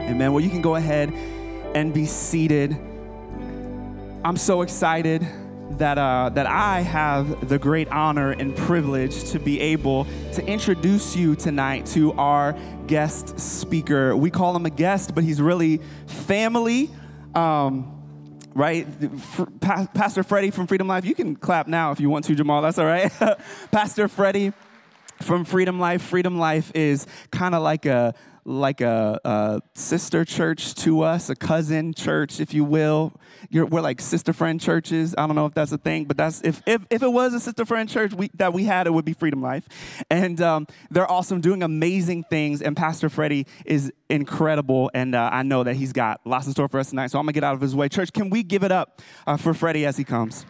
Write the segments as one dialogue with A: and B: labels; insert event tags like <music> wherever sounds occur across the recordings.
A: Amen. Well, you can go ahead and be seated. I'm so excited that, uh, that I have the great honor and privilege to be able to introduce you tonight to our guest speaker. We call him a guest, but he's really family. Um, right? Pastor Freddy from Freedom Life. You can clap now if you want to, Jamal. That's all right. <laughs> Pastor Freddy from Freedom Life. Freedom Life is kind of like a like a, a, sister church to us, a cousin church, if you will. You're, we're like sister friend churches. I don't know if that's a thing, but that's if if, if it was a sister friend church we, that we had, it would be Freedom Life, and um, they're awesome, doing amazing things. And Pastor Freddy is incredible, and uh, I know that he's got lots in store for us tonight. So I'm gonna get out of his way. Church, can we give it up uh, for Freddy as he comes?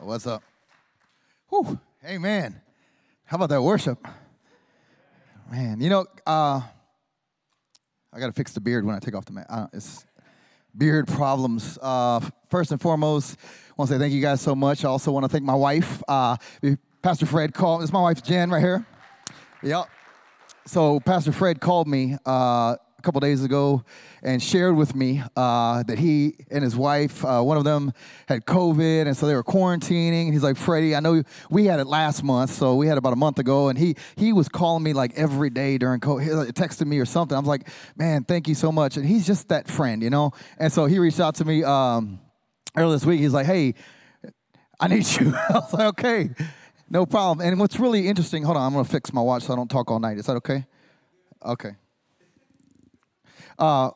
B: What's up? Whew. Amen. How about that worship? Man, you know, uh, I got to fix the beard when I take off the mask. Uh, it's beard problems. Uh, first and foremost, I want to say thank you guys so much. I also want to thank my wife. Uh, Pastor Fred called. Is my wife Jen right here. Yep. So Pastor Fred called me uh, a couple days ago and shared with me uh, that he and his wife, uh, one of them had COVID, and so they were quarantining. And he's like, Freddy, I know we had it last month, so we had about a month ago, and he he was calling me like every day during COVID, he texted me or something. I was like, man, thank you so much. And he's just that friend, you know. And so he reached out to me um, earlier this week. He's like, hey, I need you. <laughs> I was like, okay. No problem. And what's really interesting, hold on, I'm gonna fix my watch so I don't talk all night. Is that okay? Okay. Uh,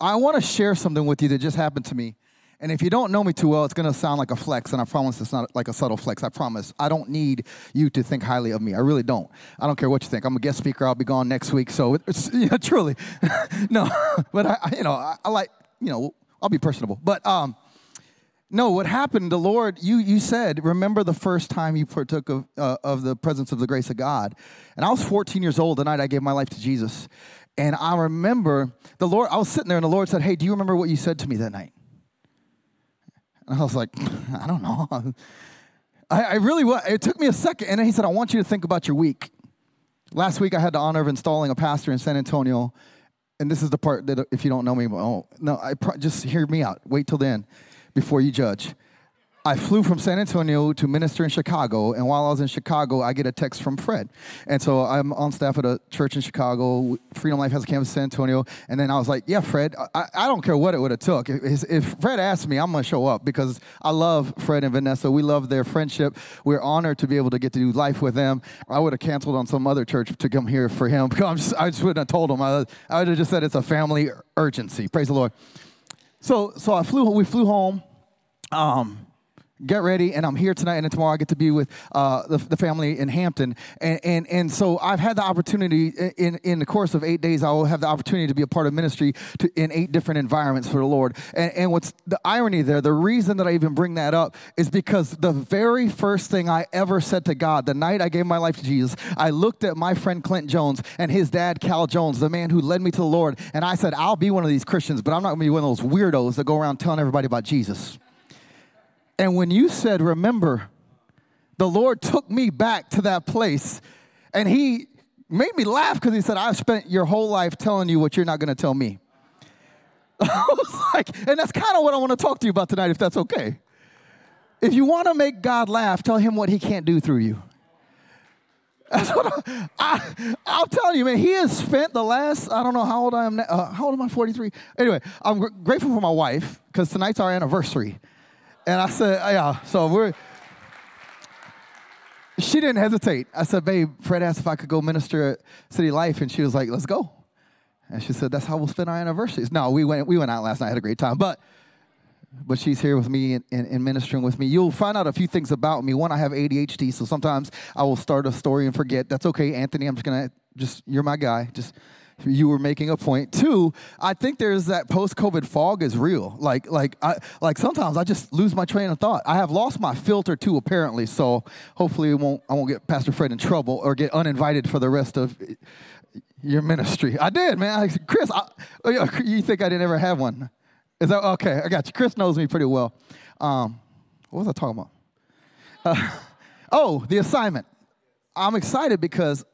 B: I want to share something with you that just happened to me. And if you don't know me too well, it's going to sound like a flex, and I promise it's not like a subtle flex. I promise. I don't need you to think highly of me. I really don't. I don't care what you think. I'm a guest speaker. I'll be gone next week. So, <laughs> yeah, truly. <laughs> no, <laughs> but I, you know, I, I, like, you know, I'll be personable. But um, no, what happened, the Lord, you, you said, remember the first time you partook of, uh, of the presence of the grace of God. And I was 14 years old the night I gave my life to Jesus. And I remember the Lord, I was sitting there and the Lord said, Hey, do you remember what you said to me that night? And I was like, <laughs> I don't know. <laughs> I, I really was. It took me a second. And then he said, I want you to think about your week. Last week, I had the honor of installing a pastor in San Antonio. And this is the part that, if you don't know me, oh, no, I just hear me out. Wait till then before you judge. I flew from San Antonio to minister in Chicago, and while I was in Chicago, I get a text from Fred. And so I'm on staff at a church in Chicago. Freedom Life has a campus in San Antonio. And then I was like, yeah, Fred, I, I don't care what it would have took. If, if Fred asked me, I'm going to show up because I love Fred and Vanessa. We love their friendship. We're honored to be able to get to do life with them. I would have canceled on some other church to come here for him. <laughs> Just, I just wouldn't have told him. I, I would have just said it's a family urgency. Praise the Lord. So, so I flew, we flew home. Um, get ready and i'm here tonight and tomorrow i get to be with uh, the, the, family in hampton. And, and, and so i've had the opportunity in, in the course of eight days i will have the opportunity to be a part of ministry to, in eight different environments for the lord. And, and what's the irony there the reason that i even bring that up is because the very first thing i ever said to god the night i gave my life to jesus i looked at my friend clint jones and his dad cal jones the man who led me to the lord and i said i'll be one of these christians but i'm not going to be one of those weirdos that go around telling everybody about jesus and when you said, remember, the Lord took me back to that place and He made me laugh because He said, I've spent your whole life telling you what you're not going to tell me. <laughs> I was like, and that's kind of what I want to talk to you about tonight, if that's okay. If you want to make God laugh, tell Him what He can't do through you. <laughs> That's what I, I, will tell you, man. He has spent the last, I don't know how old I am now. Uh, how old am I? 43. Anyway, I'm gr- grateful for my wife because tonight's our anniversary. And I said, yeah, so we're, she didn't hesitate. I said, babe, Fred asked if I could go minister at City Life, and she was like, let's go. And she said, that's how we'll spend our anniversaries. No, we went, we went out last night, had a great time. But but she's here with me and, and, and, ministering with me. You'll find out a few things about me. One, I have ADHD, so sometimes I will start a story and forget. That's okay, Anthony. I'm just gonna just you're my guy. Just you were making a point. Two, I think there's that post-COVID fog is real. Like, like, I, like sometimes I just lose my train of thought. I have lost my filter too, apparently. So hopefully, it won't I won't get Pastor Fred in trouble or get uninvited for the rest of your ministry. I did, man. I, Chris, I, oh, <laughs> you think I didn't ever have one? Is that okay? I got you. Chris knows me pretty well. Um, what was I talking about? Uh, <laughs> oh, the assignment. I'm excited because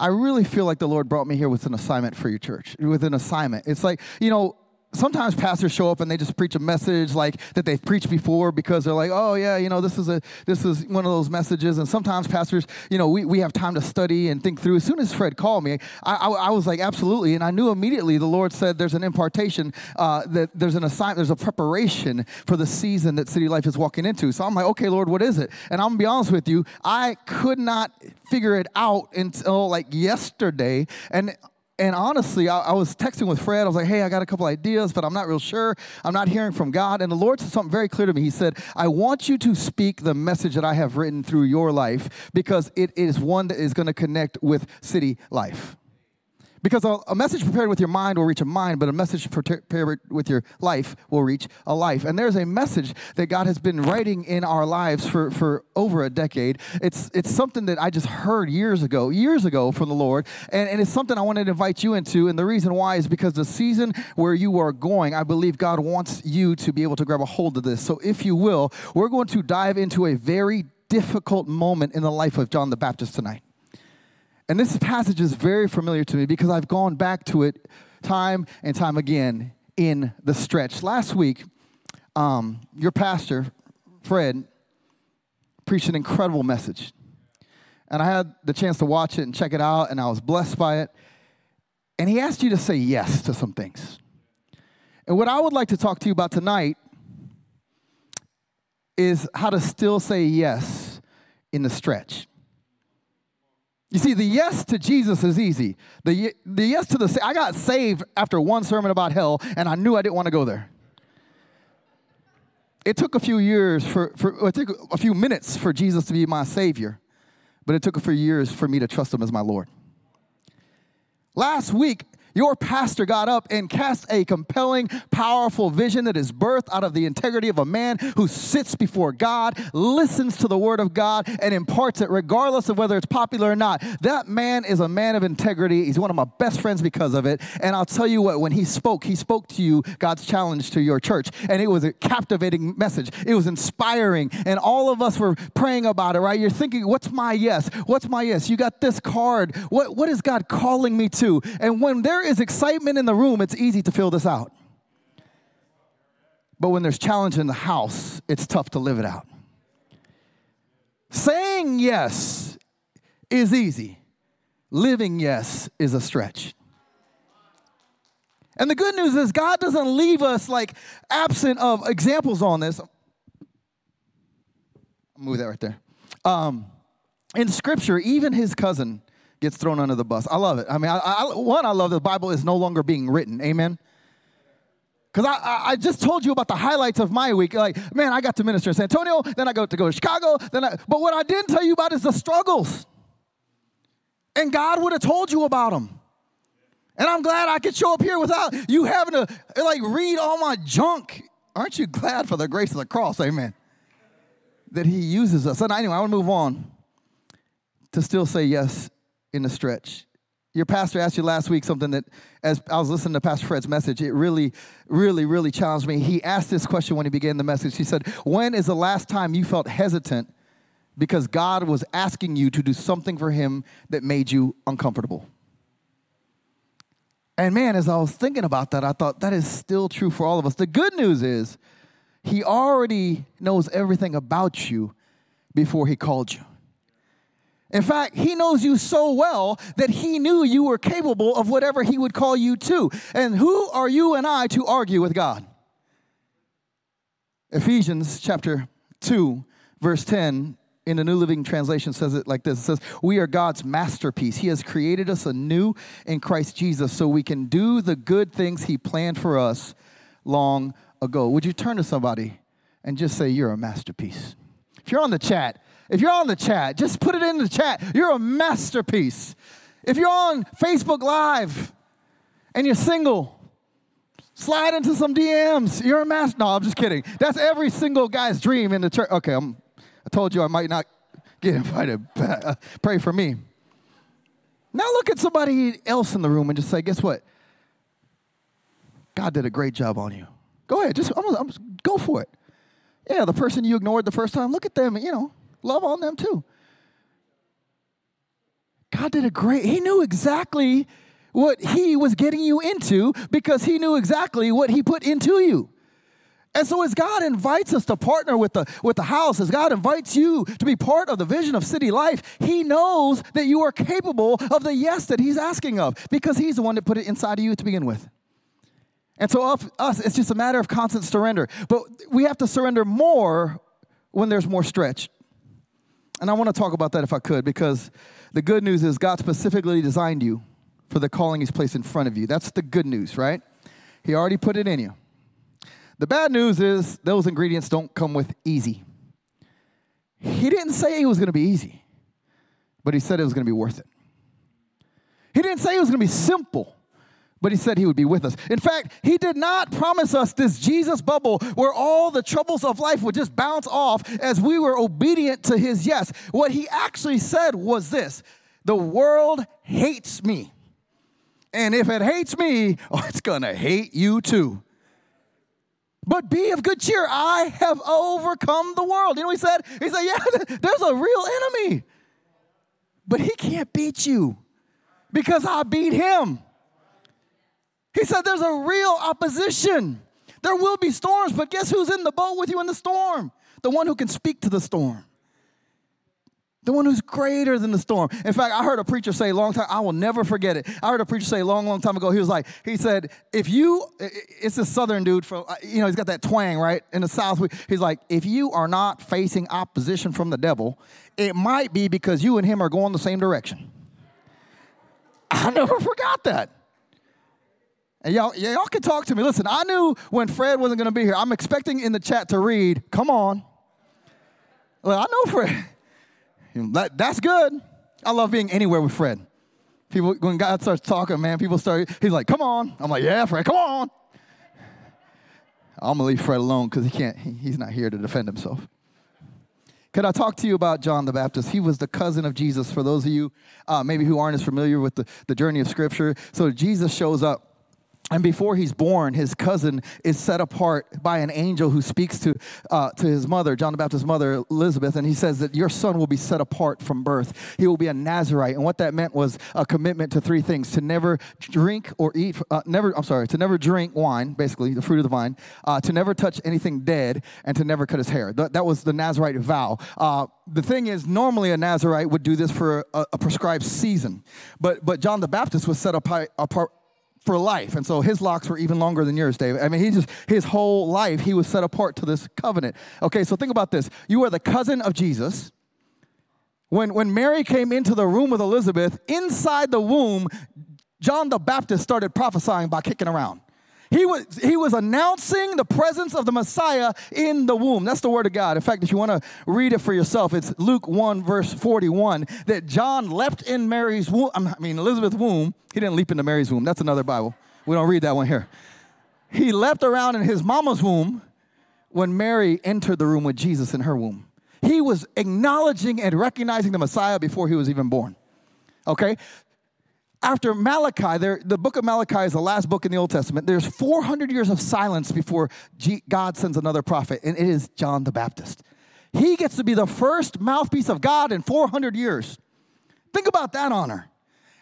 B: I really feel like the Lord brought me here with an assignment for your church, with an assignment. It's like, you know, sometimes pastors show up and they just preach a message like that they've preached before because they're like oh yeah you know this is a this is one of those messages. And sometimes pastors you know we, we have time to study and think through. As soon as fred called me i, I, I was like absolutely. And i knew immediately the lord said there's an impartation uh, that there's an assignment there's a preparation for the season that city life is walking into. So i'm like okay lord what is it? And i'm gonna be honest with you i could not figure it out until like yesterday. And and honestly, I, I, was texting with Fred. I was like, hey, I got a couple ideas, but I'm not real sure. I'm not hearing from God. And the Lord said something very clear to me. He said, I want you to speak the message that I have written through your life because it is one that is going to connect with city life. Because a, a, message prepared with your mind will reach a mind, but a message prepared with your life will reach a life. And there's a message that God has been writing in our lives for, for over a decade. It's, it's something that I just heard years ago, years ago from the Lord. And, and it's something I wanted to invite you into. And the reason why is because the season where you are going, I believe God wants you to be able to grab a hold of this. So if you will, we're going to dive into a very difficult moment in the life of John the Baptist tonight. And this passage is very familiar to me because I've gone back to it time and time again in the stretch. Last week, um, your pastor, Fred, preached an incredible message. And I had the chance to watch it and check it out, and I was blessed by it. And he asked you to say yes to some things. And what I would like to talk to you about tonight is how to still say yes in the stretch. You see, the yes to Jesus is easy. The, the yes to the, I got saved after one sermon about hell, and I knew I didn't want to go there. It took a few years for, for it took a few minutes for Jesus to be my Savior, but it took a few years for me to trust Him as my Lord. Last week, your pastor got up and cast a compelling, powerful vision that is birthed out of the integrity of a man who sits before God, listens to the word of God, and imparts it regardless of whether it's popular or not. That man is a man of integrity. He's one of my best friends because of it. And I'll tell you what, when he spoke, he spoke to you God's challenge to your church. And it was a captivating message. It was inspiring. And all of us were praying about it, right? You're thinking, what's my yes? What's my yes? You got this card. What, what is God calling me to? And when there there is excitement in the room, it's easy to fill this out. But when there's challenge in the house, it's tough to live it out. Saying yes is easy, living yes is a stretch. And the good news is, God doesn't leave us like absent of examples on this. I'll move that right there. Um, in scripture, even his cousin gets thrown under the bus. I love it. I mean, I, I, one, I love the Bible is no longer being written. Amen. Because I, I just told you about the highlights of my week. Like, man, I got to minister in San Antonio, then I go to go to Chicago, then I, but what I didn't tell you about is the struggles. And God would have told you about them. And I'm glad I could show up here without you having to like read all my junk. Aren't you glad for the grace of the cross? Amen. That he uses us. And anyway, I want to move on to still say yes in the stretch. Your pastor asked you last week something that, as I was listening to Pastor Fred's message, it really, really, really challenged me. He asked this question when he began the message. He said, When is the last time you felt hesitant because God was asking you to do something for Him that made you uncomfortable? And man, as I was thinking about that, I thought that is still true for all of us. The good news is, He already knows everything about you before He called you. In fact, he knows you so well that he knew you were capable of whatever he would call you to. And who are you and I to argue with God? Ephesians chapter 2, verse 10 in the New Living Translation says it like this It says, We are God's masterpiece. He has created us anew in Christ Jesus so we can do the good things He planned for us long ago. Would you turn to somebody and just say, You're a masterpiece? If you're on the chat, if you're on the chat, just put it in the chat. You're a masterpiece. If you're on Facebook Live and you're single, slide into some DMs. You're a master. No, I'm just kidding. That's every single guy's dream in the church. Okay, I'm, I told you I might not get invited. Uh, pray for me. Now look at somebody else in the room and just say, guess what? God did a great job on you. Go ahead, just, I'm, I'm, go for it. Yeah, the person you ignored the first time, look at them, you know, love on them too. God did a great, He knew exactly what He was getting you into because He knew exactly what He put into you. And so, as God invites us to partner with the, with the house, as God invites you to be part of the vision of city life, He knows that you are capable of the yes that He's asking of because He's the one that put it inside of you to begin with. And so, of us, it's just a matter of constant surrender. But we have to surrender more when there's more stretch. And I want to talk about that if I could, because the good news is God specifically designed you for the calling He's placed in front of you. That's the good news, right? He already put it in you. The bad news is those ingredients don't come with easy. He didn't say it was going to be easy, but he said it was going to be worth it. He didn't say it was going to be simple, but he said he would be with us. In fact, he did not promise us this Jesus bubble where all the troubles of life would just bounce off as we were obedient to his yes. What he actually said was this the world hates me. And if it hates me, <laughs> oh, it's to hate you too. But be of good cheer. I have overcome the world. You know what he said? He said, Yeah, <laughs> there's a real enemy. But he can't beat you because I beat him. He said, There's a real opposition. There will be storms, but guess who's in the boat with you in the storm? The one who can speak to the storm the one who's greater than the storm. In fact, I heard a preacher say a long time, I will never forget it. I heard a preacher say a long, long time ago, he was like, he said, if you, it's a southern dude from, uh, you know, he's got that twang, right? In the South, he's like, if you are not facing opposition from the devil, it might be because you and him are going the same direction. I never forgot that. And y'all, y'all can talk to me. Listen, I knew when Fred wasn't going to be here. I'm expecting in the chat to read, come on. Well, I know Fred. <laughs> That, that's good. I love being anywhere with Fred. People, when God starts talking, man, people start, he's like, come on. I'm like, yeah, Fred, come on. I'm gonna leave Fred alone because he can't, he, he's not here to defend himself. Could I talk to you about John the Baptist? He was the cousin of Jesus. For those of you uh, maybe who aren't as familiar with the, the journey of Scripture, so Jesus shows up and before he's born, his cousin is set apart by an angel who speaks to, uh, to his mother, John the Baptist's mother, Elizabeth, and he says that your son will be set apart from birth. He will be a Nazarite. And what that meant was a commitment to three things to never drink or eat, uh, never, I'm sorry, to never drink wine, basically, the fruit of the vine, uh, to never touch anything dead, and to never cut his hair. Th- that was the Nazarite vow. Uh, the thing is, normally a Nazarite would do this for a, a prescribed season, but, but John the Baptist was set apart, apart for life. And so his locks were even longer than yours, David. I mean, he just, his whole life, he was set apart to this covenant. Okay, so think about this. You are the cousin of Jesus. When, when Mary came into the room with Elizabeth, inside the womb, John the Baptist started prophesying by kicking around. He was, he was announcing the presence of the Messiah in the womb. That's the word of God. In fact, if you want to read it for yourself, it's Luke 1, verse 41, that John leapt in Mary's womb, I mean, Elizabeth's womb. He didn't leap into Mary's womb. That's another Bible. We don't read that one here. He leapt around in his mama's womb when Mary entered the room with Jesus in her womb. He was acknowledging and recognizing the Messiah before he was even born. Okay? After Malachi, there, the book of Malachi is the last book in the Old Testament. There's 400 years of silence before G, God sends another prophet, and it is John the Baptist. He gets to be the first mouthpiece of God in 400 years. Think about that honor.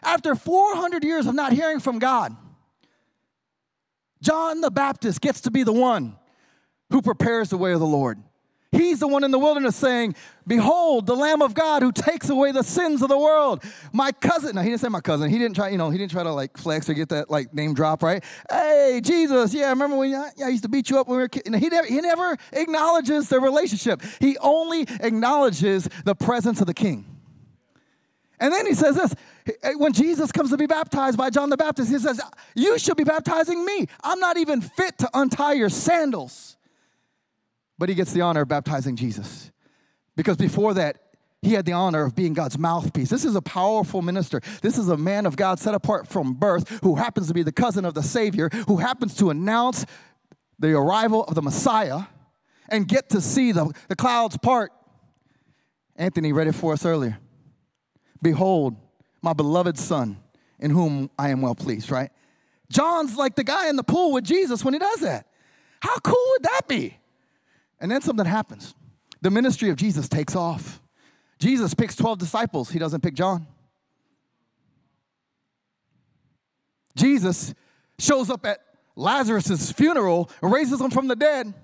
B: After 400 years of not hearing from God, John the Baptist gets to be the one who prepares the way of the Lord. He's the one in the wilderness saying, Behold, the Lamb of God who takes away the sins of the world. My cousin, no, he didn't say my cousin. He didn't try, you know, he didn't try to like flex or get that like name drop, right? Hey, Jesus, yeah, remember when I, yeah, I used to beat you up when we were kids? He never, he never acknowledges the relationship. He only acknowledges the presence of the king. And then he says this when Jesus comes to be baptized by John the Baptist, he says, You should be baptizing me. I'm not even fit to untie your sandals but he gets the honor of baptizing Jesus. Because before that, he had the honor of being God's mouthpiece. This is a powerful minister. This is a man of God set apart from birth who happens to be the cousin of the Savior, who happens to announce the arrival of the Messiah and get to see the, the clouds part. Anthony read it for us earlier. Behold, my beloved son, in whom I am well pleased, right? John's like the guy in the pool with Jesus when he does that. How cool would that be? And then something happens. The ministry of Jesus takes off. Jesus picks 12 disciples, he doesn't pick John. Jesus shows up at Lazarus' funeral raises him from the dead.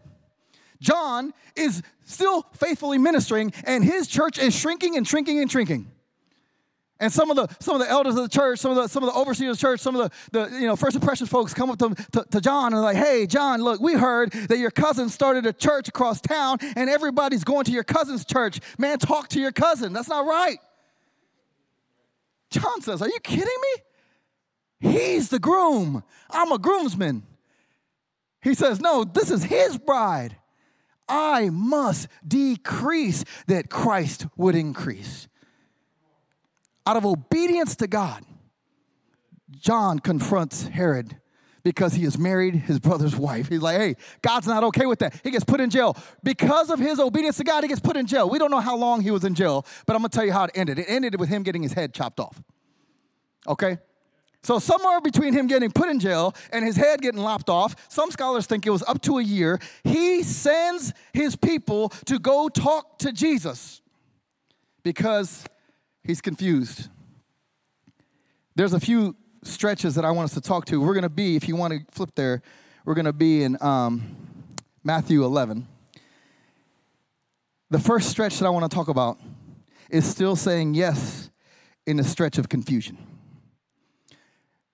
B: John is still faithfully ministering, and his church is shrinking and shrinking and shrinking. And some of the some of the elders of the church, some of the some of the overseers of the church, some of the, the you know first impressions folks come up to, to, to John and like, hey, John, look, we heard that your cousin started a church across town, and everybody's going to your cousin's church. Man, talk to your cousin. That's not right. John says, Are you kidding me? He's the groom. I'm a groomsman. He says, No, this is his bride. I must decrease that Christ would increase. Out of obedience to God, John confronts Herod because he has married his brother's wife. He's like, hey, God's not okay with that. He gets put in jail. Because of his obedience to God, he gets put in jail. We don't know how long he was in jail, but I'm gonna tell you how it ended. It ended with him getting his head chopped off. Okay? So, somewhere between him getting put in jail and his head getting lopped off, some scholars think it was up to a year, he sends his people to go talk to Jesus because he's confused. There's a few stretches that I want us to talk to. We're going to be, if you want to flip there, we're going to be in um, Matthew 11. The first stretch that I want to talk about is still saying yes in a stretch of confusion.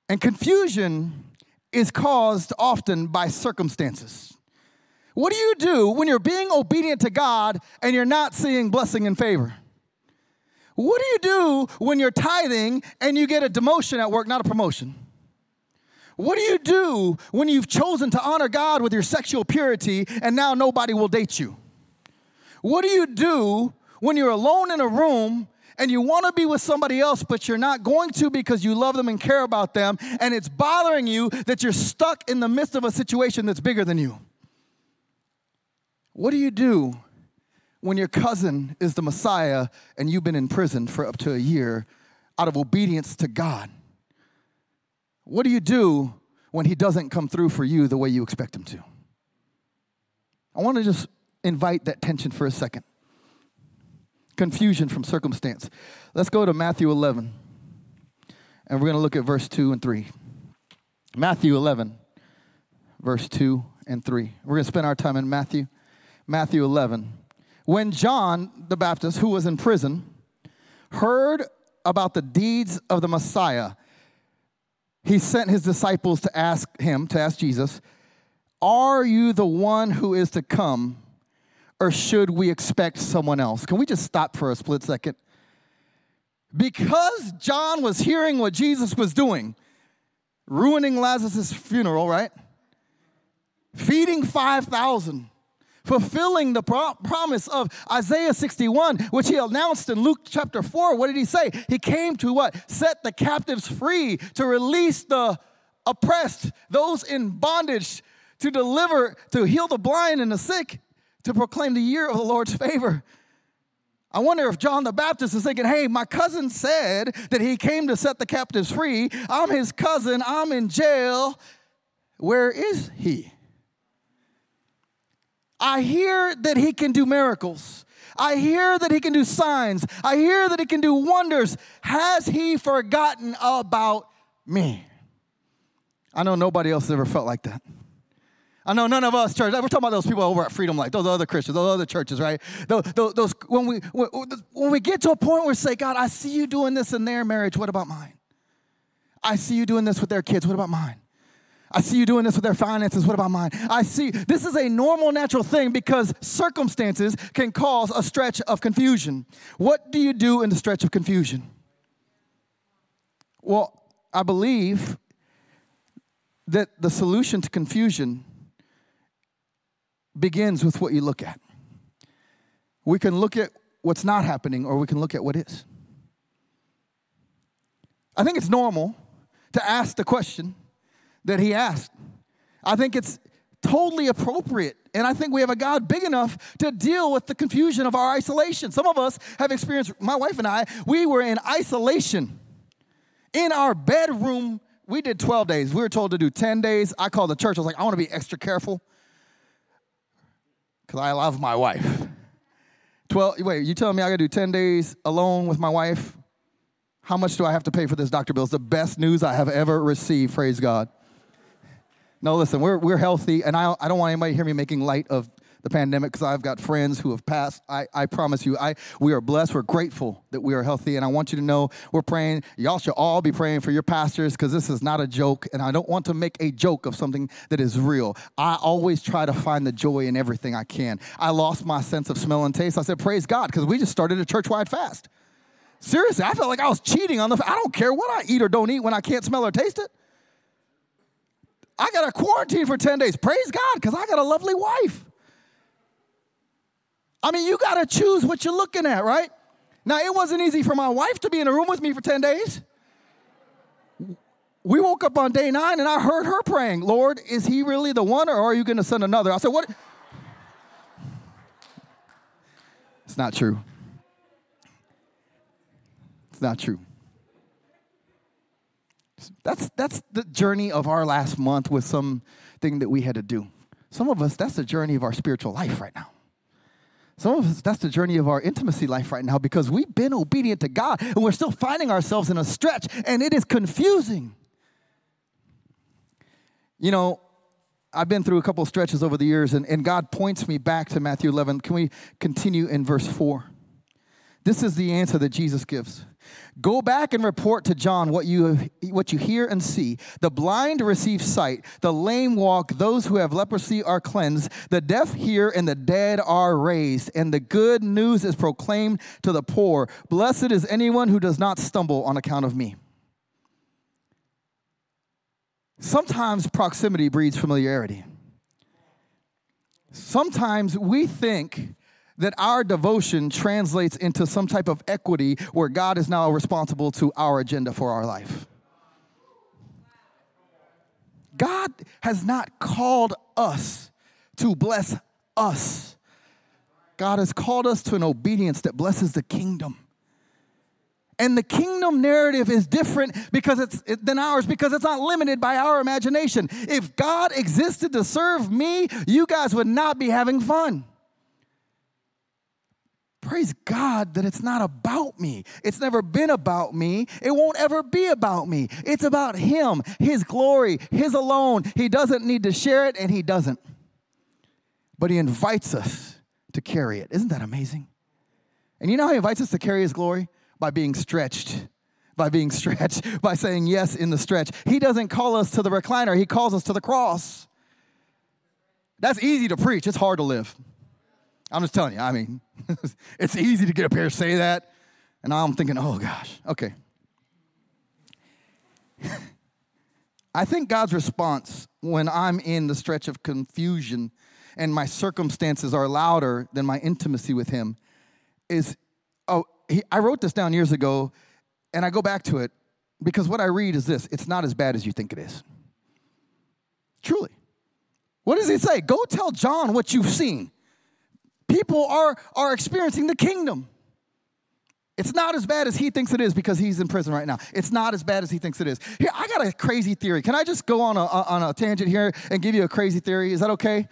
B: And confusion is caused often by circumstances. What do you do when you're being obedient to God and you're not seeing blessing and favor? What do you do when you're tithing and you get a demotion at work, not a promotion? What do you do when you've chosen to honor God with your sexual purity and now nobody will date you? What do you do when you're alone in a room and you want to be with somebody else, but you're not going to because you love them and care about them, and it's bothering you that you're stuck in the midst of a situation that's bigger than you. What do you do when your cousin is the Messiah and you've been in prison for up to a year out of obedience to God? What do you do when he doesn't come through for you the way you expect him to? I want to just invite that tension for a second confusion from circumstance. Let's go to Matthew 11, and we're going to look at verse 2 and 3. Matthew 11, verse 2 and 3. We're going to spend our time in Matthew. Matthew 11. When John the Baptist, who was in prison, heard about the deeds of the Messiah, he sent his disciples to ask him, to ask Jesus, Are you the one who is to come? or should we expect someone else? Can we just stop for a split second? Because John was hearing what Jesus was doing, ruining Lazarus' funeral, right? Feeding 5,000, fulfilling the pro- promise of Isaiah 61, which he announced in Luke chapter 4. What did he say? He came to what? Set the captives free, to release the oppressed, those in bondage, to deliver, to heal the blind and the sick to proclaim the year of the Lord's favor. I wonder if John the Baptist is thinking, hey, my cousin said that he came to set the captives free. I'm his cousin, I'm in jail. Where is he? I hear that he can do miracles. I hear that he can do signs. I hear that he can do wonders. Has he forgotten about me? I know nobody else ever felt like that. I know none of us church. We're talking about those people over at Freedom Life, those other Christians, those other churches, right? Those, those, those when we when we get to a point where we say, God, I see you doing this in their marriage. What about mine? I see you doing this with their kids. What about mine? I see you doing this with their finances. What about mine? I see this is a normal, natural thing because circumstances can cause a stretch of confusion. What do you do in the stretch of confusion? Well, I believe that the solution to confusion begins with what you look at. We can look at what's not happening or we can look at what is. I think it's normal to ask the question that he asked. I think it's totally appropriate. And I think we have a God big enough to deal with the confusion of our isolation. Some of us have experienced, my wife and I, we were in isolation in our bedroom. We did 12 days. We were told to do 10 days. I called the church. I was like, I want to be extra careful because I love my wife. 12, wait, you telling me I gotta do 10 days alone with my wife? How much do I have to pay for this doctor bill? It's the best news I have ever received. Praise God. No, listen, we're, we're healthy, and I, I don't want anybody to hear me making light of the pandemic because I've got friends who have passed. I, I promise you, I, we are blessed. We're grateful that we are healthy. And I want you to know we're praying. Y'all should all be praying for your pastors because this is not a joke. And I don't want to make a joke of something that is real. I always try to find the joy in everything I can. I lost my sense of smell and taste. I said, Praise God, because we just started a church wide fast. Seriously, I felt like I was cheating on the. I don't care what I eat or don't eat when I can't smell or taste it. I got a quarantine for 10 days. Praise God, because I got a lovely wife. I mean, you got to choose what you're looking at, right? Now, it wasn't easy for my wife to be in a room with me for 10 days. We woke up on day nine and I heard her praying, Lord, is he really the one or are you going to send another? I said, What? It's not true. It's not true. That's, that's the journey of our last month with something that we had to do. Some of us, that's the journey of our spiritual life right now. Some of us, that's the journey of our intimacy life right now because we've been obedient to God and we're still finding ourselves in a stretch and it is confusing. You know, I've been through a couple stretches over the years and, and God points me back to Matthew 11. Can we continue in verse 4? This is the answer that Jesus gives. Go back and report to John what you, what you hear and see. The blind receive sight, the lame walk, those who have leprosy are cleansed, the deaf hear, and the dead are raised. And the good news is proclaimed to the poor. Blessed is anyone who does not stumble on account of me. Sometimes proximity breeds familiarity. Sometimes we think that our devotion translates into some type of equity where God is now responsible to our agenda for our life. God has not called us to bless us. God has called us to an obedience that blesses the kingdom. And the kingdom narrative is different because it's than ours because it's not limited by our imagination. If God existed to serve me, you guys would not be having fun praise God that it's not about me. It's never been about me. It won't ever be about me. It's about Him, His glory, His alone. He doesn't need to share it, and He doesn't. But He invites us to carry it. Isn't that amazing? And you know how He invites us to carry His glory? By being stretched. By being <laughs> stretched, by saying yes in the stretch. He doesn't call us to the recliner, He calls us to the cross. That's easy to preach, it's hard to live. I'm just telling you, I mean, <laughs> it's easy to get up here and say that. And I'm thinking, oh gosh, okay. I think God's response when I'm in the stretch of confusion and my circumstances are louder than my intimacy with Him is, oh, he, I wrote this down years ago and I go back to it because what I read is this it's not as bad as you think it is. Truly. What does he say? Go tell John what you've seen people are, are experiencing the kingdom. It's not as bad as he thinks it is because he's in prison right now. It's not as bad as he thinks it is. Here, I got a crazy theory. Can I just go on a, on a tangent here and give you a crazy theory? Is that okay?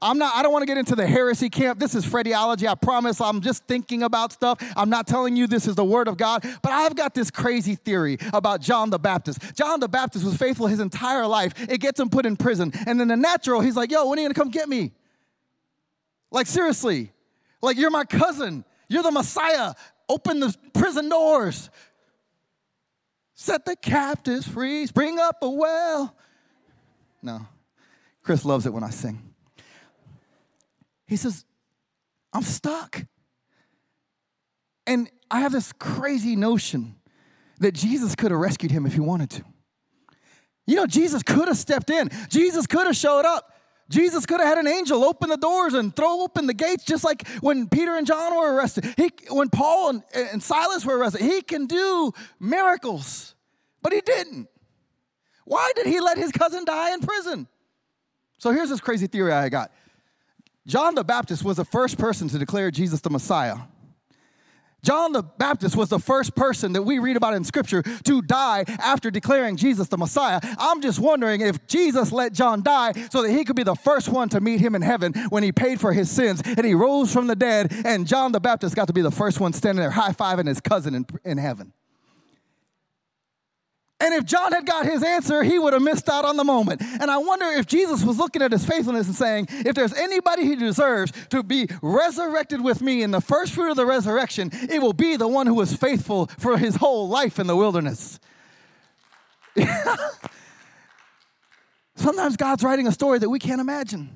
B: I'm not, I don't want to get into the heresy camp. This is Freddyology. I promise I'm just thinking about stuff. I'm not telling you this is the word of God, but I've got this crazy theory about John the Baptist. John the Baptist was faithful his entire life. It gets him put in prison. And then the natural, he's like, yo, when are you going to come get me? Like, seriously. Like, you're my cousin. You're the Messiah. Open the prison doors. Set the captives free. Bring up a well. No. Chris loves it when I sing. He says, I'm stuck. And I have this crazy notion that Jesus could have rescued him if he wanted to. You know, Jesus could have stepped in, Jesus could have showed up. Jesus could have had an angel open the doors and throw open the gates, just like when Peter and John were arrested. He, when Paul and, and Silas were arrested, he can do miracles, but he didn't. Why did he let his cousin die in prison? So here's this crazy theory I got John the Baptist was the first person to declare Jesus the Messiah. John the Baptist was the first person that we read about in scripture to die after declaring Jesus the Messiah. I'm just wondering if Jesus let John die so that he could be the first one to meet him in heaven when he paid for his sins and he rose from the dead, and John the Baptist got to be the first one standing there high fiving his cousin in, in heaven. And if John had got his answer, he would have missed out on the moment. And I wonder if Jesus was looking at his faithfulness and saying, if there's anybody who deserves to be resurrected with me in the first fruit of the resurrection, it will be the one who was faithful for his whole life in the wilderness. <laughs> Sometimes God's writing a story that we can't imagine.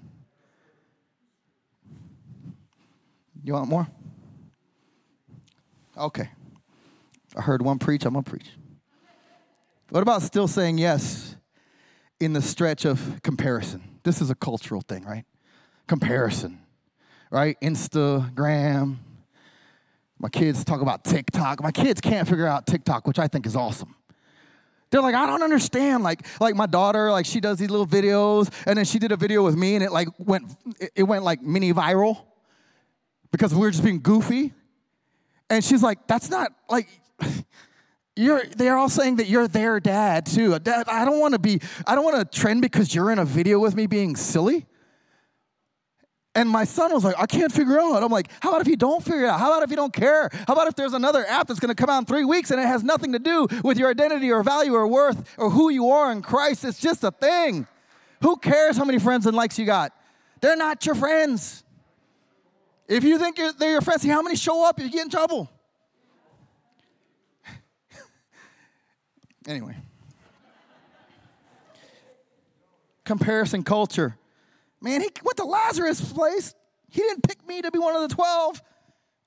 B: You want more? Okay. I heard one preach, I'm gonna preach. What about still saying yes in the stretch of comparison? This is a cultural thing, right? Comparison, right? Instagram. My kids talk about TikTok. My kids can't figure out TikTok, which I think is awesome. They're like, I don't understand. Like, like my daughter, like she does these little videos, and then she did a video with me, and it like went, it went like mini viral because we were just being goofy. And she's like, that's not like you're they're all saying that you're their dad too. Dad, I don't want to be, I don't want to trend because you're in a video with me being silly. And my son was like, I can't figure out. I'm like, how about if you don't figure it out? How about if you don't care? How about if there's another app that's going to come out in three weeks and it has nothing to do with your identity or value or worth or who you are in Christ? It's just a thing. Who cares how many friends and likes you got? They're not your friends. If you think they're your friends, see how many show up, you get in trouble. Anyway. Comparison culture. Man, he went to Lazarus' place. He didn't pick me to be one of the 12.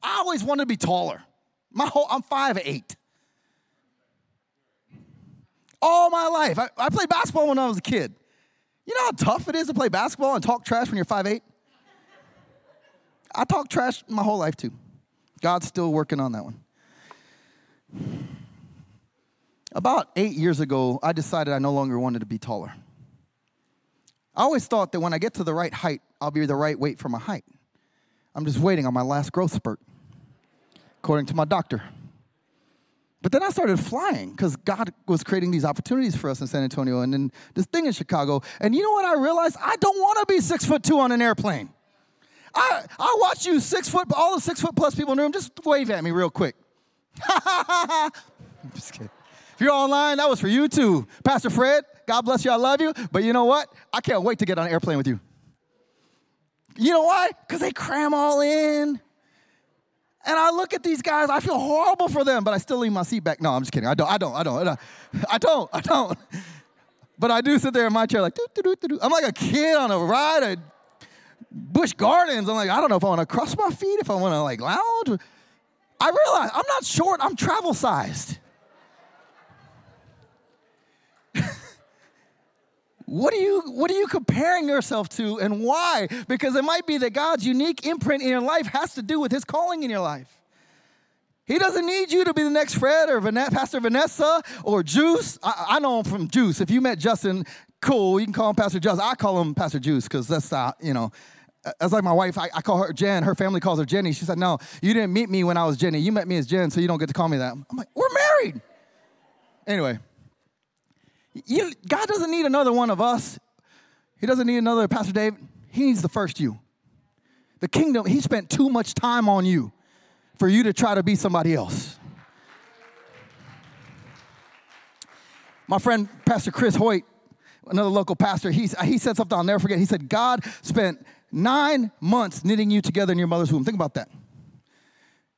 B: I always wanted to be taller. My whole, I'm 5'8". All my life. I, I played basketball when I was a kid. You know how tough it is to play basketball and talk trash when you're 5'8"? I talk trash my whole life too. God's still working on that one. About eight years ago, I decided I no longer wanted to be taller. I always thought that when I get to the right height, I'll be the right weight for my height. I'm just waiting on my last growth spurt, according to my doctor. But then I started flying because God was creating these opportunities for us in San Antonio and then this thing in Chicago. And you know what I realized? I don't want to be six foot two on an airplane. I, I watch you six foot, all the six foot plus people in the room, just wave at me real quick. <laughs> just kidding. You're online, that was for you too. Pastor Fred, God bless you, I love you. But you know what? I can't wait to get on an airplane with you. You know why? Because they cram all in. And I look at these guys, I feel horrible for them, but I still leave my seat back. No, I'm just kidding. I don't, I don't, I don't, I don't, I don't. I don't. But I do sit there in my chair like, doo, doo, doo, I'm like a kid on a ride at Busch Gardens. I'm like, I don't know if I want to cross my feet, if I want to like lounge. I realize I'm not short, I'm travel sized. What are you what are you comparing yourself to and why? Because it might be that God's unique imprint in your life has to do with his calling in your life. He doesn't need you to be the next Fred or Pastor Vanessa or Juice. I, I, know him from Juice. If you met Justin, cool. You can call him Pastor Juice. I call him Pastor Juice because that's uh, you know. That's like my wife. I, I, call her Jen. Her family calls her Jenny. She said, "No, you didn't meet me when I was Jenny. You met me as Jen, so you don't get to call me that." I'm like, "We're married." Anyway, you, God doesn't need another one of us. He doesn't need another Pastor David. He needs the first you. The kingdom, he spent too much time on you for you to try to be somebody else. My friend, Pastor Chris Hoyt, another local pastor, he, he said something I'll never forget. He said, God spent nine months knitting you together in your mother's womb. Think about that.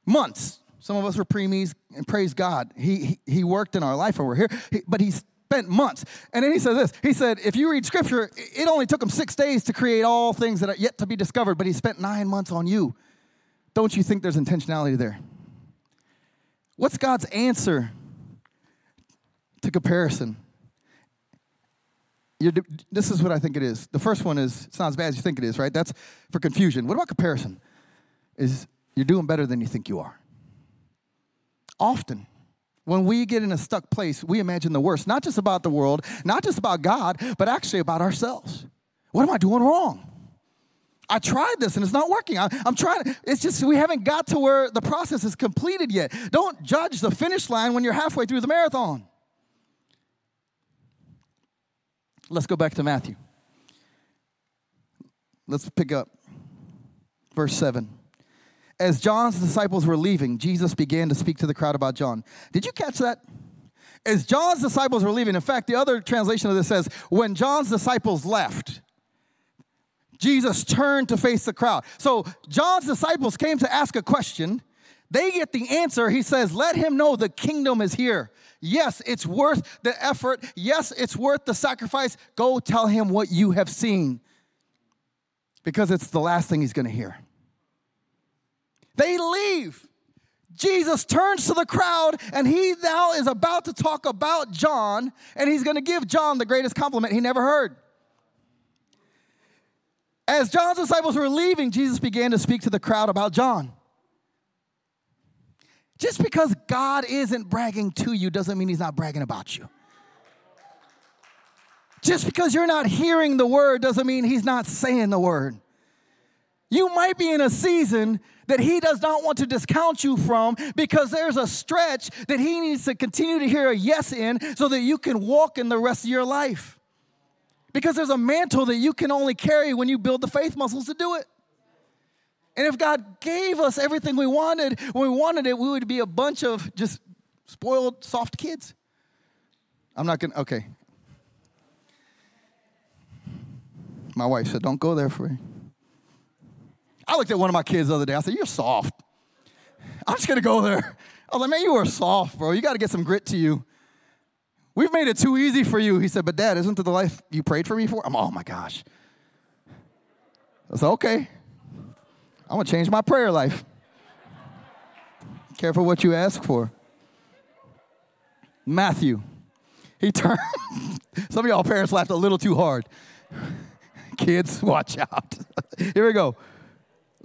B: Months. Some of us were preemies, and praise God. He, he, he worked in our life and we're here, he, but he's spent months. And then he said this He said, if you read scripture, it only took him six days to create all things that are yet to be discovered, but he spent nine months on you. Don't you think there's intentionality there? What's God's answer to comparison? You're, this is what I think it is. The first one is, it's not as bad as you think it is, right? That's for confusion. What about comparison? Is you're doing better than you think you are. Often, when we get in a stuck place, we imagine the worst, not just about the world, not just about God, but actually about ourselves. What am I doing wrong? I tried this and it's not working. I, am trying. It's just we haven't got to where the process is completed yet. Don't judge the finish line when you're halfway through the marathon. Let's go back to Matthew. Let's pick up verse 7. As John's disciples were leaving, Jesus began to speak to the crowd about John. Did you catch that? As John's disciples were leaving, in fact, the other translation of this says, when John's disciples left, Jesus turned to face the crowd. So John's disciples came to ask a question. They get the answer. He says, Let him know the kingdom is here. Yes, it's worth the effort. Yes, it's worth the sacrifice. Go tell him what you have seen because it's the last thing he's going to hear. They leave. Jesus turns to the crowd and he now is about to talk about John and he's going to give John the greatest compliment he never heard. As John's disciples were leaving, Jesus began to speak to the crowd about John. Just because God isn't bragging to you doesn't mean he's not bragging about you. Just because you're not hearing the word doesn't mean he's not saying the word. You might be in a season that he does not want to discount you from because there's a stretch that he needs to continue to hear a yes in so that you can walk in the rest of your life. Because there's a mantle that you can only carry when you build the faith muscles to do it. And if God gave us everything we wanted, when we wanted it, we would be a bunch of just spoiled, soft kids. I'm not gonna, okay. My wife said, Don't go there, Free. I looked at one of my kids the other day. I said, You're soft. I'm just gonna go there. I was like, Man, you are soft, bro. You gotta get some grit to you. We've made it too easy for you. He said, But dad, isn't it the life you prayed for me for? I'm, oh my gosh. I said, Okay. I'm gonna change my prayer life. Careful what you ask for. Matthew. He turned. <laughs> Some of y'all parents laughed a little too hard. <laughs> Kids, watch out. <laughs> Here we go.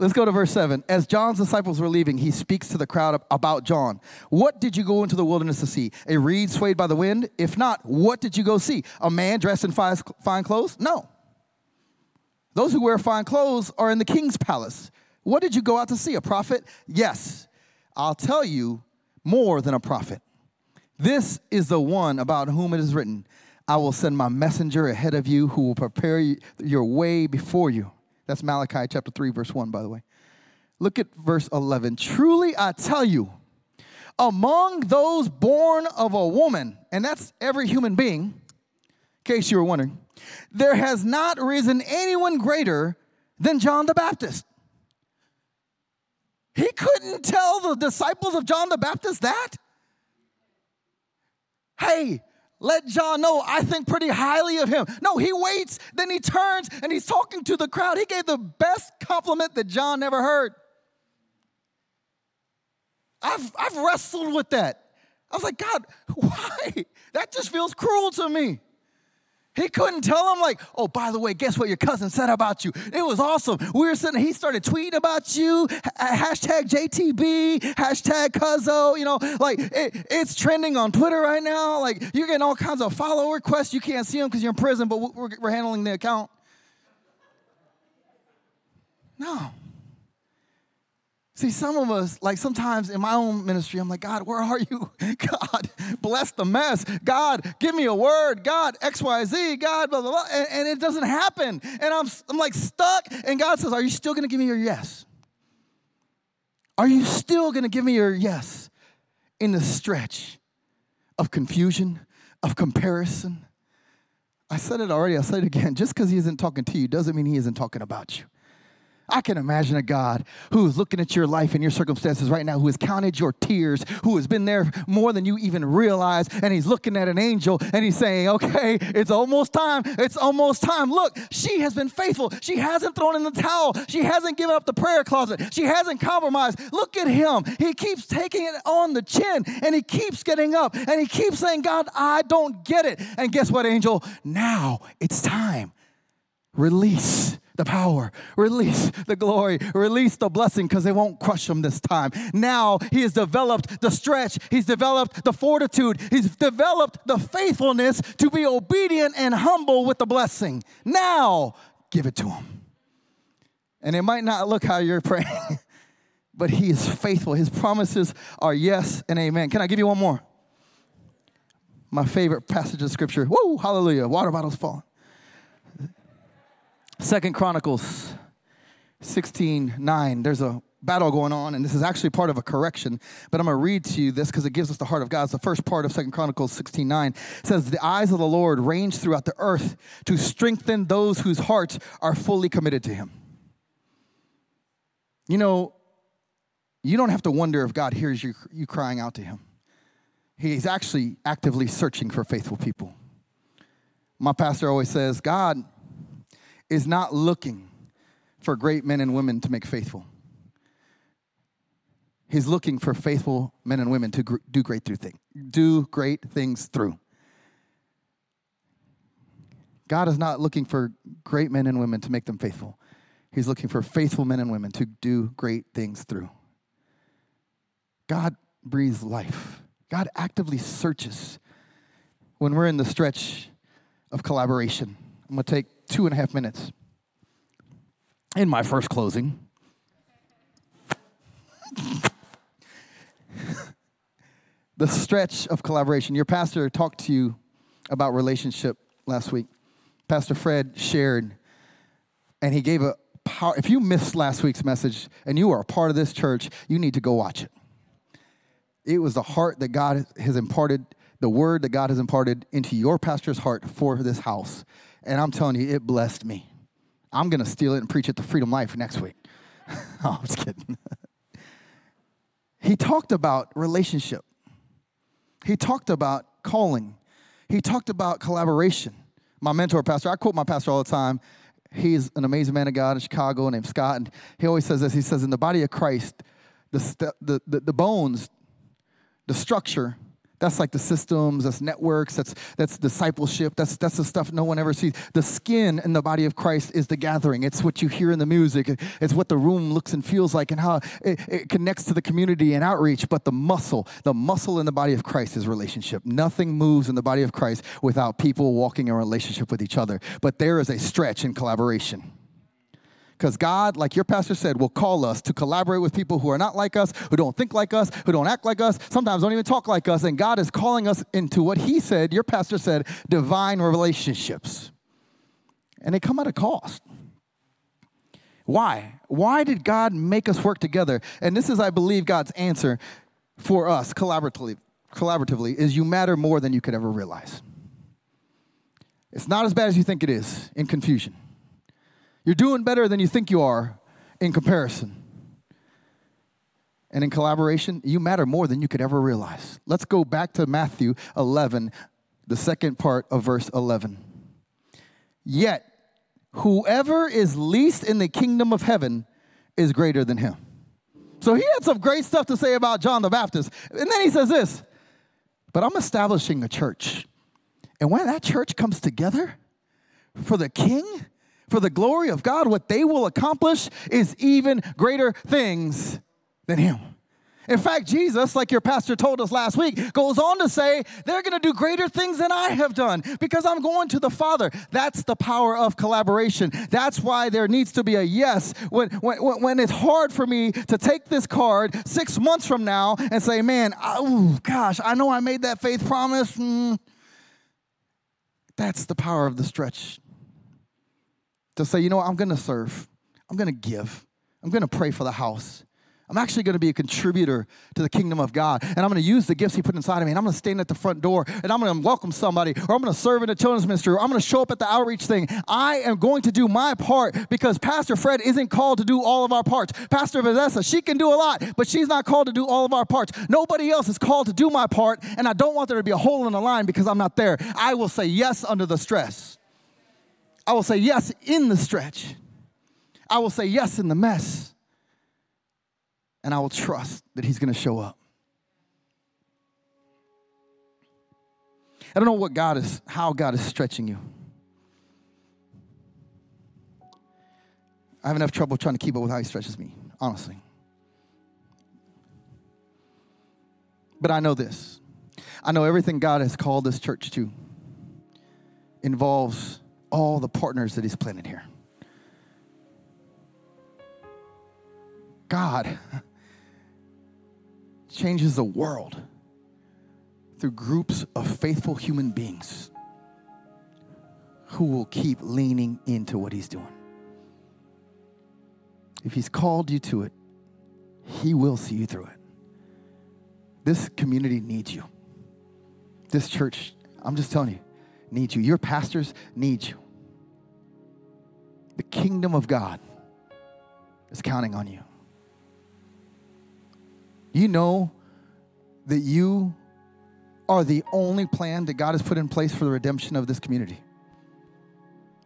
B: Let's go to verse 7. As John's disciples were leaving, he speaks to the crowd about John. What did you go into the wilderness to see? A reed swayed by the wind? If not, what did you go see? A man dressed in fine clothes? No. Those who wear fine clothes are in the king's palace. What did you go out to see? A prophet? Yes. I'll tell you more than a prophet. This is the one about whom it is written I will send my messenger ahead of you who will prepare your way before you. That's Malachi chapter 3, verse 1, by the way. Look at verse 11. Truly I tell you, among those born of a woman, and that's every human being, in case you were wondering, there has not risen anyone greater than John the Baptist. He couldn't tell the disciples of John the Baptist that. Hey, let John know I think pretty highly of him. No, he waits, then he turns and he's talking to the crowd. He gave the best compliment that John never heard. I've, I've wrestled with that. I was like, God, <laughs> why? That just feels cruel to me. He couldn't tell him, like, oh, by the way, guess what your cousin said about you? It was awesome. We were sitting, he started tweeting about you, hashtag JTB, hashtag Cuzzo, you know, like it, it's trending on Twitter right now. Like you're getting all kinds of follow requests. You can't see them because you're in prison, but we're, we're handling the account. No. See, some of us, like sometimes in my own ministry, I'm like, God, where are you? <laughs> God, bless the mess. God, give me a word. God, X, Y, Z. God, blah, blah, blah. And, and it doesn't happen. And I'm, I'm like stuck. And God says, Are you still going to give me your yes? Are you still going to give me your yes in the stretch of confusion, of comparison? I said it already, I'll say it again. Just because he isn't talking to you doesn't mean he isn't talking about you. I can imagine a God who is looking at your life and your circumstances right now, who has counted your tears, who has been there more than you even realize, and he's looking at an angel and he's saying, Okay, it's almost time. It's almost time. Look, she has been faithful. She hasn't thrown in the towel. She hasn't given up the prayer closet. She hasn't compromised. Look at him. He keeps taking it on the chin and he keeps getting up and he keeps saying, God, I don't get it. And guess what, angel? Now it's time. Release the power, release the glory, release the blessing because they won't crush him this time. Now he has developed the stretch, he's developed the fortitude, he's developed the faithfulness to be obedient and humble with the blessing. Now give it to him. And it might not look how you're <laughs> praying, but he is faithful. His promises are yes and amen. Can I give you one more? My favorite passage of scripture. Whoa, hallelujah. Water bottles falling. Second Chronicles 16 9. There's a battle going on, and this is actually part of a correction. But I'm going to read to you this because it gives us the heart of God. It's the first part of Second Chronicles 16:9. It says, "The eyes of the Lord range throughout the earth to strengthen those whose hearts are fully committed to Him." You know, you don't have to wonder if God hears you, you crying out to Him. He's actually actively searching for faithful people. My pastor always says, God is not looking for great men and women to make faithful. He's looking for faithful men and women to gr- do great through things, do great things through. God is not looking for great men and women to make them faithful. He's looking for faithful men and women to do great things through. God breathes life. God actively searches when we're in the stretch of collaboration. I'm going to take two and a half minutes in my first closing. <laughs> the stretch of collaboration. Your pastor talked to you about relationship last week. Pastor Fred shared, and he gave a power. If you missed last week's message and you are a part of this church, you need to go watch it. It was the heart that God has imparted, the word that God has imparted into your pastor's heart for this house. And I'm telling you, it blessed me. I'm going to steal it and preach it to Freedom Life next week. <laughs> oh, I'm just kidding. <laughs> he talked about relationship, he talked about calling, he talked about collaboration. My mentor, pastor, I quote my pastor all the time. He's an amazing man of God in Chicago named Scott. And he always says this He says, In the body of Christ, the, the, the, the bones, the structure, that's like the systems, that's networks, that's that's discipleship, that's that's the stuff no one ever sees. The skin in the body of Christ is the gathering. It's what you hear in the music. It's what the room looks and feels like and how it, it connects to the community and outreach. But the muscle, the muscle in the body of Christ is relationship. Nothing moves in the body of Christ without people walking in relationship with each other. But there is a stretch in collaboration. Because God, like your pastor said, will call us to collaborate with people who are not like us, who don't think like us, who don't act like us, sometimes don't even talk like us. And God is calling us into what He said, your pastor said, divine relationships. And they come at a cost. Why? Why did God make us work together? And this is, I believe, God's answer for us collaboratively, collaboratively is you matter more than you could ever realize. It's not as bad as you think it is in confusion. You're doing better than you think you are in comparison. And in collaboration, you matter more than you could ever realize. Let's go back to Matthew 11, the second part of verse 11. Yet, whoever is least in the kingdom of heaven is greater than him. So he had some great stuff to say about John the Baptist. And then he says this, but I'm establishing a church. And when that church comes together for the king, for the glory of God, what they will accomplish is even greater things than him. In fact, Jesus, like your pastor told us last week, goes on to say, they're going to do greater things than I have done because I'm going to the Father. That's the power of collaboration. That's why there needs to be a yes. When, when, when it's hard for me to take this card six months from now and say, man, oh gosh, I know I made that faith promise. Mm. That's the power of the stretch to say, you know what, I'm gonna serve, I'm gonna give, I'm gonna pray for the house. I'm actually going to be a contributor to the kingdom of God. And I'm going to use the gifts He put inside of me. And I'm going to stand at the front door and I'm going to welcome somebody, or I'm going to serve in the children's ministry, or I'm going to show up at the outreach thing. I am going to do my part because Pastor Fred isn't called to do all of our parts. Pastor Vanessa, she can do a lot, but she's not called to do all of our parts. Nobody else is called to do my part. And I don't want there to be a hole in the line because I'm not there. I will say yes under the stress. I will say yes in the stretch. I will say yes in the mess. And I will trust that He's going to show up. I don't know what God is, how God is stretching you. I have enough trouble trying to keep up with how He stretches me, honestly. But I know this I know everything God has called this church to involves all the partners that He's planted here. God <laughs> changes the world through groups of faithful human beings who will keep leaning into what He's doing. If He's called you to it, He will see you through it. This community needs you. This church, I'm just telling you, needs you. Your pastors need you. The kingdom of God is counting on you. You know that you are the only plan that God has put in place for the redemption of this community.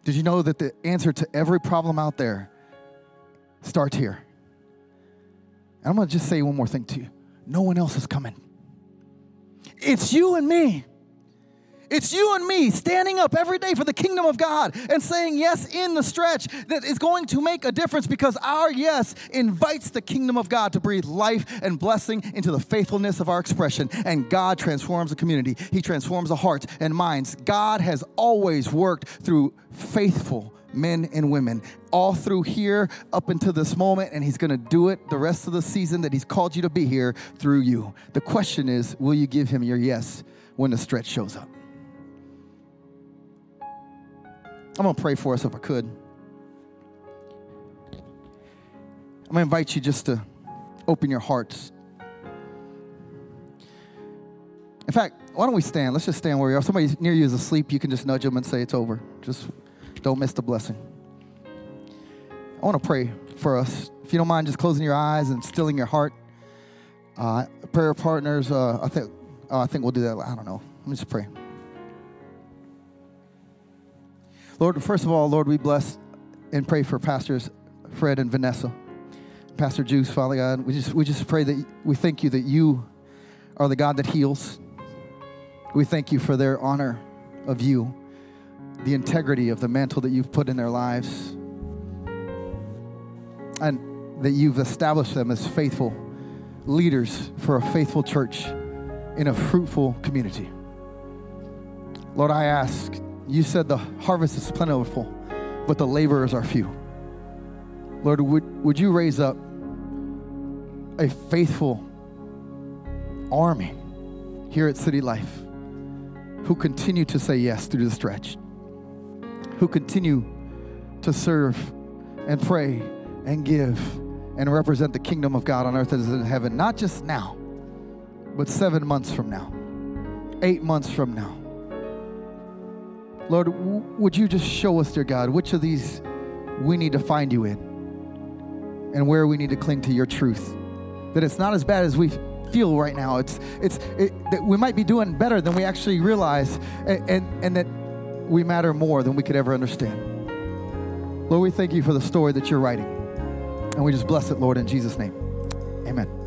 B: Did you know that the answer to every problem out there starts here? And I'm going to just say one more thing to you. No one else is coming. It's you and me. It's you and me standing up every day for the kingdom of God and saying yes in the stretch that is going to make a difference because our yes invites the kingdom of God to breathe life and blessing into the faithfulness of our expression. And God transforms the community, He transforms the hearts and minds. God has always worked through faithful men and women all through here up until this moment, and He's gonna do it the rest of the season that He's called you to be here through you. The question is will you give Him your yes when the stretch shows up? I'm going to pray for us if I could. I'm going to invite you just to open your hearts. In fact, why don't we stand? Let's just stand where we are. If somebody near you is asleep, you can just nudge them and say it's over. Just don't miss the blessing. I want to pray for us. If you don't mind just closing your eyes and stilling your heart. Uh, prayer partners, uh, I think uh, I think we'll do that. I don't know. Let me just pray. Lord, first of all, Lord, we bless and pray for pastors Fred and Vanessa, Pastor Juice, Father God. We just we just pray that we thank you that you are the God that heals. We thank you for their honor of you, the integrity of the mantle that you've put in their lives, and that you've established them as faithful leaders for a faithful church in a fruitful community. Lord, I ask you said the harvest is plentiful, but the laborers are few. Lord, would, would you raise up a faithful army here at City Life who continue to say yes through the stretch, who continue to serve and pray and give and represent the kingdom of God on earth as in heaven, not just now, but seven months from now, eight months from now Lord, would you just show us, dear God, which of these we need to find you in and where we need to cling to your truth? That it's not as bad as we feel right now. It's, it's, it, that we might be doing better than we actually realize and, and, and that we matter more than we could ever understand. Lord, we thank you for the story that you're writing. And we just bless it, Lord, in Jesus' name. Amen.